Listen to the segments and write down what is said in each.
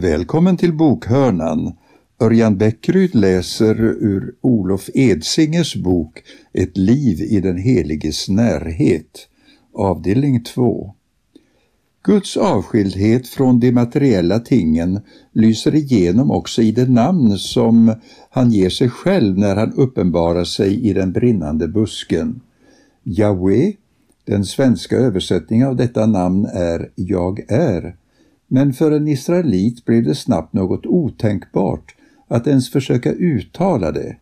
Välkommen till bokhörnan. Örjan Bäckryd läser ur Olof Edsinges bok Ett liv i den heliges närhet, avdelning 2. Guds avskildhet från de materiella tingen lyser igenom också i det namn som han ger sig själv när han uppenbarar sig i den brinnande busken. Jahwe, den svenska översättningen av detta namn är Jag är, men för en israelit blev det snabbt något otänkbart att ens försöka uttala det.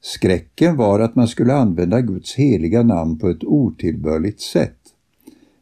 Skräcken var att man skulle använda Guds heliga namn på ett otillbörligt sätt.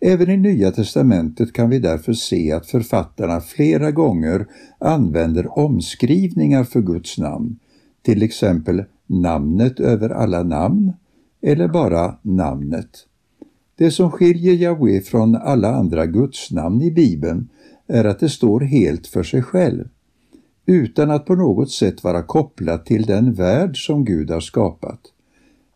Även i Nya testamentet kan vi därför se att författarna flera gånger använder omskrivningar för Guds namn, till exempel namnet över alla namn eller bara namnet. Det som skiljer Jahwe från alla andra gudsnamn i Bibeln är att det står helt för sig själv, utan att på något sätt vara kopplat till den värld som Gud har skapat.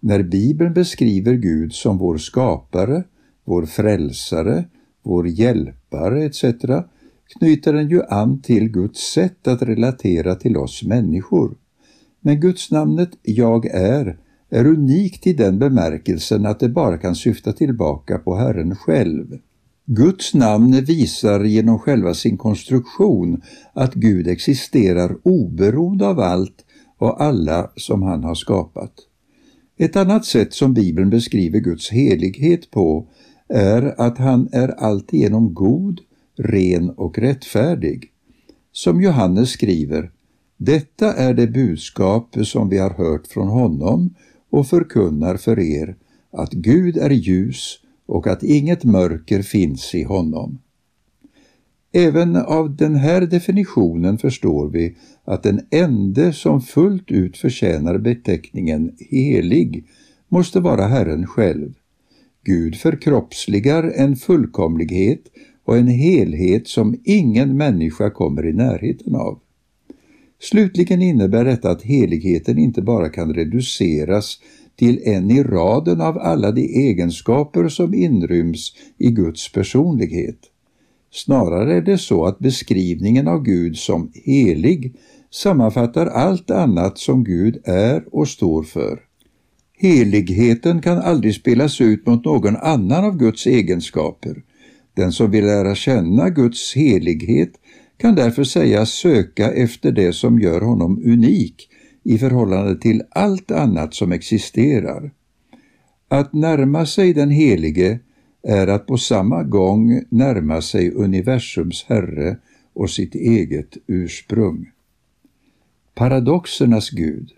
När Bibeln beskriver Gud som vår skapare, vår frälsare, vår hjälpare etc. knyter den ju an till Guds sätt att relatera till oss människor. Men gudsnamnet Jag är är unikt i den bemärkelsen att det bara kan syfta tillbaka på Herren själv. Guds namn visar genom själva sin konstruktion att Gud existerar oberoende av allt och alla som han har skapat. Ett annat sätt som Bibeln beskriver Guds helighet på är att han är alltigenom god, ren och rättfärdig. Som Johannes skriver, detta är det budskap som vi har hört från honom och förkunnar för er, att Gud är ljus och att inget mörker finns i honom. Även av den här definitionen förstår vi att den ende som fullt ut förtjänar beteckningen helig måste vara Herren själv. Gud förkroppsligar en fullkomlighet och en helhet som ingen människa kommer i närheten av. Slutligen innebär detta att heligheten inte bara kan reduceras till en i raden av alla de egenskaper som inryms i Guds personlighet. Snarare är det så att beskrivningen av Gud som helig sammanfattar allt annat som Gud är och står för. Heligheten kan aldrig spelas ut mot någon annan av Guds egenskaper. Den som vill lära känna Guds helighet kan därför sägas söka efter det som gör honom unik i förhållande till allt annat som existerar. Att närma sig den Helige är att på samma gång närma sig universums Herre och sitt eget ursprung. Paradoxernas Gud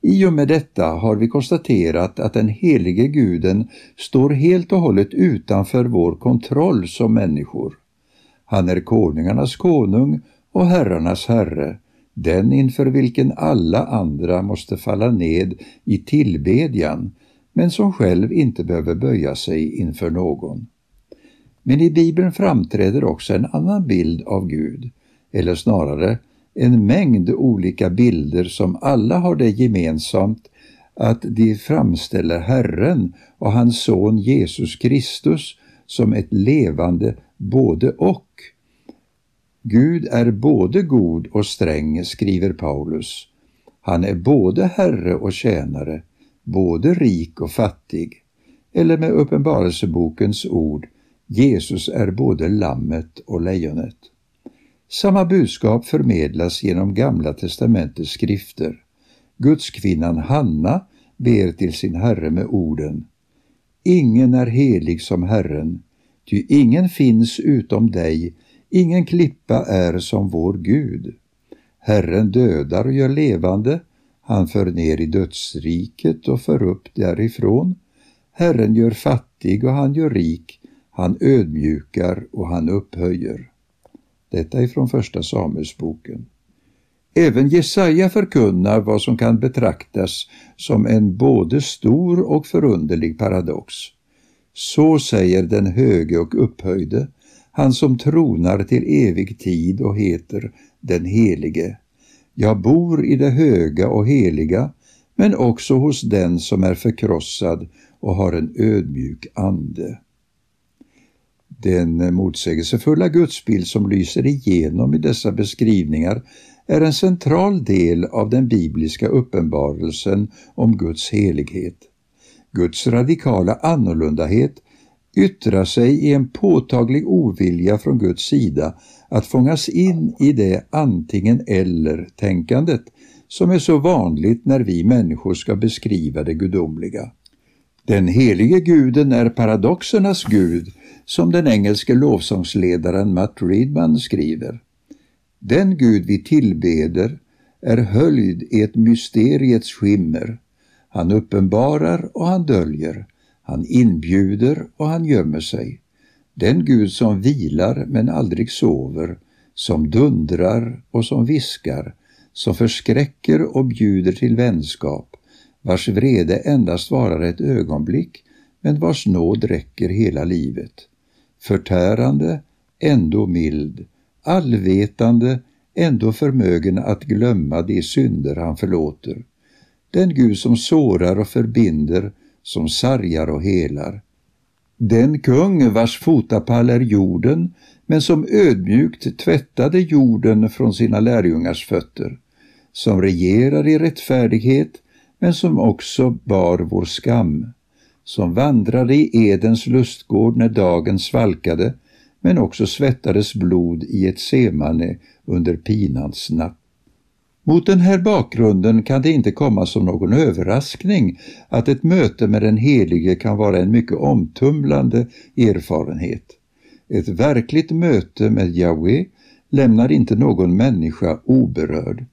i och med detta har vi konstaterat att den helige guden står helt och hållet utanför vår kontroll som människor. Han är konungarnas konung och herrarnas herre, den inför vilken alla andra måste falla ned i tillbedjan, men som själv inte behöver böja sig inför någon. Men i Bibeln framträder också en annan bild av Gud, eller snarare en mängd olika bilder som alla har det gemensamt att de framställer Herren och hans son Jesus Kristus som ett levande både och. Gud är både god och sträng, skriver Paulus. Han är både herre och tjänare, både rik och fattig. Eller med Uppenbarelsebokens ord, Jesus är både lammet och lejonet. Samma budskap förmedlas genom Gamla testamentets skrifter. Gudskvinnan Hanna ber till sin Herre med orden Ingen är helig som Herren, ty ingen finns utom dig, ingen klippa är som vår Gud. Herren dödar och gör levande, han för ner i dödsriket och för upp därifrån. Herren gör fattig och han gör rik, han ödmjukar och han upphöjer. Detta är från Första Samuelsboken. Även Jesaja förkunnar vad som kan betraktas som en både stor och förunderlig paradox. Så säger den höge och upphöjde, han som tronar till evig tid och heter den Helige. Jag bor i det höga och heliga, men också hos den som är förkrossad och har en ödmjuk ande. Den motsägelsefulla gudsbild som lyser igenom i dessa beskrivningar är en central del av den bibliska uppenbarelsen om Guds helighet. Guds radikala annorlundahet yttrar sig i en påtaglig ovilja från Guds sida att fångas in i det antingen eller-tänkandet som är så vanligt när vi människor ska beskriva det gudomliga. Den helige guden är paradoxernas gud, som den engelske lovsångsledaren Matt Reedman skriver. Den Gud vi tillbeder är höljd i ett mysteriets skimmer. Han uppenbarar och han döljer. Han inbjuder och han gömmer sig. Den Gud som vilar men aldrig sover, som dundrar och som viskar, som förskräcker och bjuder till vänskap, vars vrede endast varar ett ögonblick, men vars nåd räcker hela livet. Förtärande, ändå mild, allvetande, ändå förmögen att glömma de synder han förlåter. Den Gud som sårar och förbinder, som sargar och helar. Den kung vars fotapall är jorden, men som ödmjukt tvättade jorden från sina lärjungars fötter, som regerar i rättfärdighet, men som också bar vår skam, som vandrade i Edens lustgård när dagen svalkade, men också svettades blod i ett semane under pinans natt. Mot den här bakgrunden kan det inte komma som någon överraskning att ett möte med den Helige kan vara en mycket omtumlande erfarenhet. Ett verkligt möte med Jahwe lämnar inte någon människa oberörd.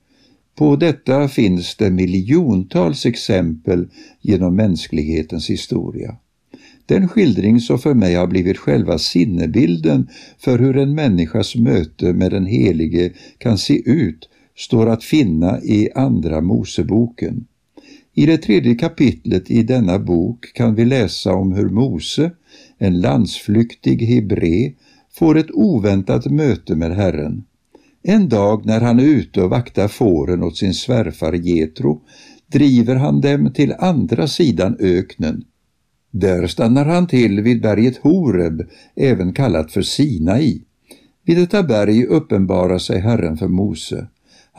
På detta finns det miljontals exempel genom mänsklighetens historia. Den skildring som för mig har blivit själva sinnebilden för hur en människas möte med den Helige kan se ut står att finna i Andra Moseboken. I det tredje kapitlet i denna bok kan vi läsa om hur Mose, en landsflyktig hebre, får ett oväntat möte med Herren. En dag när han är ute och vaktar fåren åt sin svärfar Getro driver han dem till andra sidan öknen. Där stannar han till vid berget Horeb, även kallat för Sinai. Vid detta berg uppenbarar sig Herren för Mose.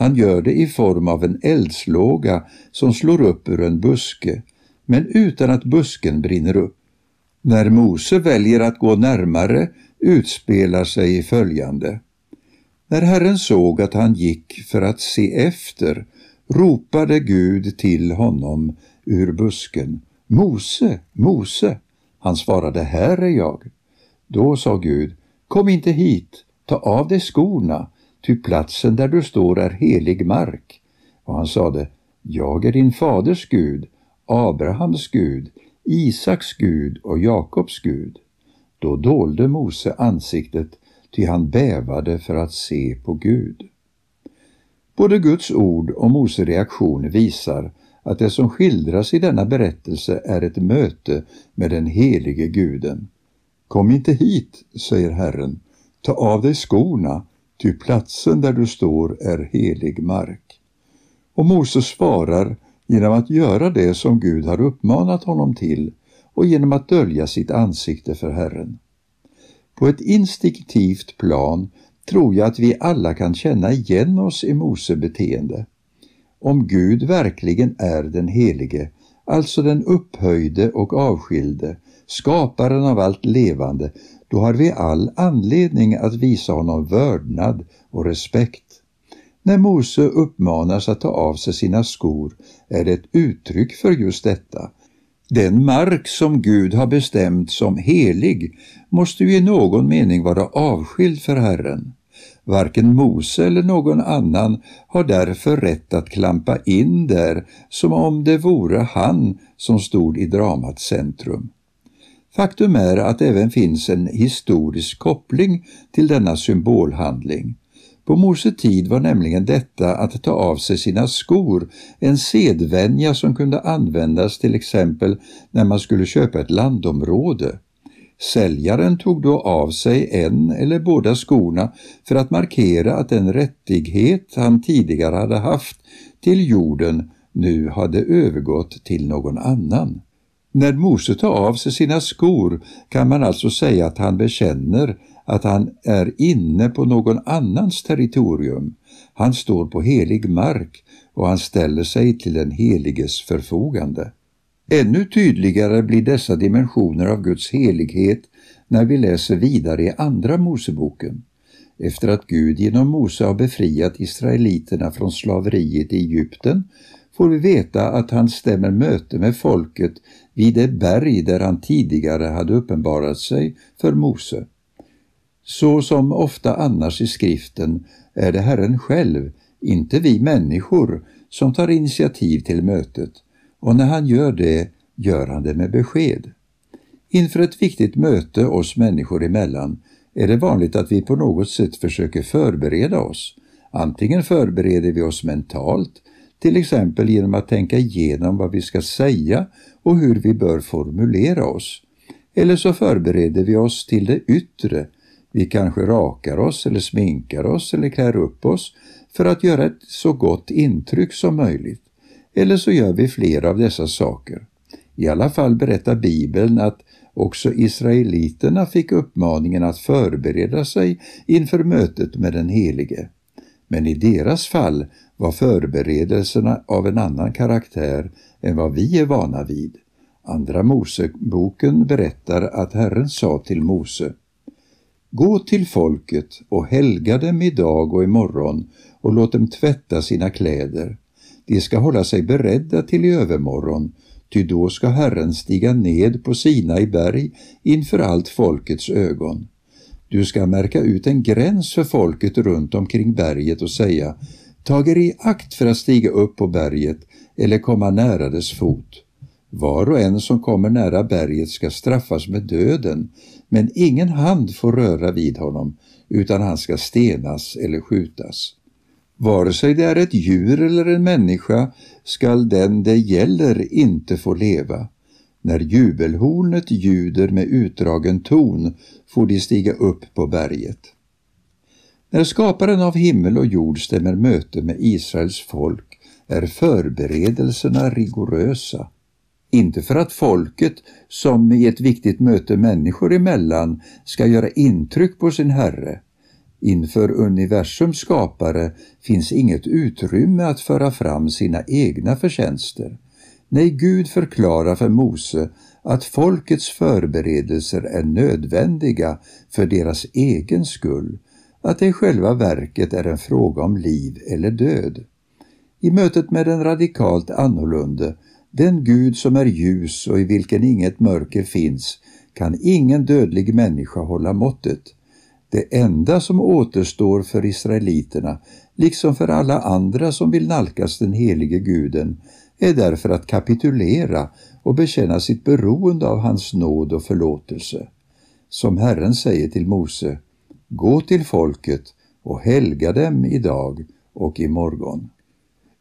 Han gör det i form av en eldslåga som slår upp ur en buske, men utan att busken brinner upp. När Mose väljer att gå närmare utspelar sig följande. När Herren såg att han gick för att se efter ropade Gud till honom ur busken. Mose, Mose! Han svarade, här är jag. Då sa Gud, kom inte hit, ta av dig skorna, ty platsen där du står är helig mark. Och han sade, jag är din faders Gud, Abrahams Gud, Isaks Gud och Jakobs Gud. Då dolde Mose ansiktet, ty han bävade för att se på Gud. Både Guds ord och Mose reaktion visar att det som skildras i denna berättelse är ett möte med den helige guden. Kom inte hit, säger Herren, ta av dig skorna, ty platsen där du står är helig mark. Och Moses svarar genom att göra det som Gud har uppmanat honom till och genom att dölja sitt ansikte för Herren. På ett instinktivt plan tror jag att vi alla kan känna igen oss i Mose beteende. Om Gud verkligen är den helige, alltså den upphöjde och avskilde, skaparen av allt levande, då har vi all anledning att visa honom vördnad och respekt. När Mose uppmanas att ta av sig sina skor är det ett uttryck för just detta. Den mark som Gud har bestämt som helig måste ju i någon mening vara avskild för Herren. Varken Mose eller någon annan har därför rätt att klampa in där som om det vore han som stod i dramats centrum. Faktum är att det även finns en historisk koppling till denna symbolhandling. På Mose tid var nämligen detta att ta av sig sina skor en sedvänja som kunde användas till exempel när man skulle köpa ett landområde. Säljaren tog då av sig en eller båda skorna för att markera att den rättighet han tidigare hade haft till jorden nu hade övergått till någon annan. När Mose tar av sig sina skor kan man alltså säga att han bekänner att han är inne på någon annans territorium. Han står på helig mark och han ställer sig till den heliges förfogande. Ännu tydligare blir dessa dimensioner av Guds helighet när vi läser vidare i Andra Moseboken. Efter att Gud genom Mose har befriat israeliterna från slaveriet i Egypten får vi veta att han stämmer möte med folket vid det berg där han tidigare hade uppenbarat sig för Mose. Så som ofta annars i skriften är det Herren själv, inte vi människor, som tar initiativ till mötet och när han gör det gör han det med besked. Inför ett viktigt möte oss människor emellan är det vanligt att vi på något sätt försöker förbereda oss. Antingen förbereder vi oss mentalt, till exempel genom att tänka igenom vad vi ska säga och hur vi bör formulera oss. Eller så förbereder vi oss till det yttre. Vi kanske rakar oss eller sminkar oss eller klär upp oss för att göra ett så gott intryck som möjligt. Eller så gör vi flera av dessa saker. I alla fall berättar Bibeln att också israeliterna fick uppmaningen att förbereda sig inför mötet med den Helige. Men i deras fall var förberedelserna av en annan karaktär än vad vi är vana vid. Andra Moseboken berättar att Herren sa till Mose Gå till folket och helga dem idag och imorgon och låt dem tvätta sina kläder. De ska hålla sig beredda till i övermorgon, ty då ska Herren stiga ned på Sina i berg inför allt folkets ögon. Du ska märka ut en gräns för folket runt omkring berget och säga Tag er i akt för att stiga upp på berget eller komma nära dess fot. Var och en som kommer nära berget ska straffas med döden, men ingen hand får röra vid honom, utan han ska stenas eller skjutas. Vare sig det är ett djur eller en människa skall den det gäller inte få leva. När jubelhornet ljuder med utdragen ton får de stiga upp på berget. När skaparen av himmel och jord stämmer möte med Israels folk är förberedelserna rigorösa. Inte för att folket, som i ett viktigt möte människor emellan, ska göra intryck på sin Herre. Inför universums skapare finns inget utrymme att föra fram sina egna förtjänster. Nej, Gud förklarar för Mose att folkets förberedelser är nödvändiga för deras egen skull, att det i själva verket är en fråga om liv eller död. I mötet med den radikalt annorlunda, den Gud som är ljus och i vilken inget mörker finns, kan ingen dödlig människa hålla måttet. Det enda som återstår för israeliterna, liksom för alla andra som vill nalkas den helige guden, är därför att kapitulera och bekänna sitt beroende av hans nåd och förlåtelse. Som Herren säger till Mose, gå till folket och helga dem idag och imorgon.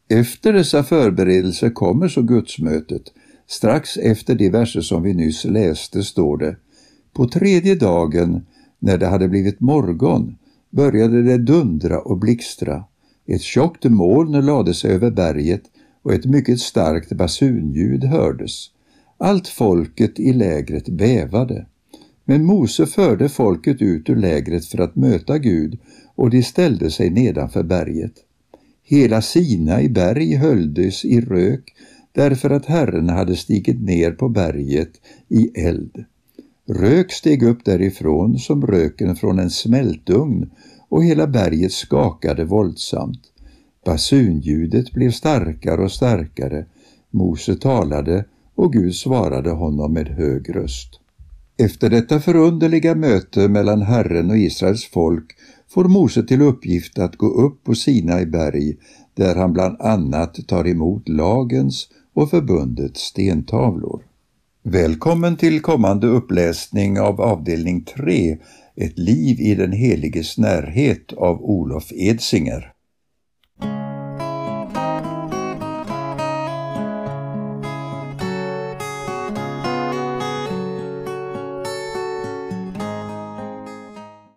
Efter dessa förberedelser kommer så gudsmötet. Strax efter de verser som vi nyss läste står det På tredje dagen, när det hade blivit morgon, började det dundra och blixtra. Ett tjockt moln lade sig över berget och ett mycket starkt basunljud hördes. Allt folket i lägret bävade. Men Mose förde folket ut ur lägret för att möta Gud och de ställde sig nedanför berget. Hela Sina i berg höljdes i rök därför att Herren hade stigit ner på berget i eld. Rök steg upp därifrån som röken från en smältugn och hela berget skakade våldsamt. Basunljudet blev starkare och starkare. Mose talade och Gud svarade honom med hög röst. Efter detta förunderliga möte mellan Herren och Israels folk får Mose till uppgift att gå upp på Sinai berg där han bland annat tar emot lagens och förbundets stentavlor. Välkommen till kommande uppläsning av avdelning 3, Ett liv i den heliges närhet av Olof Edsinger.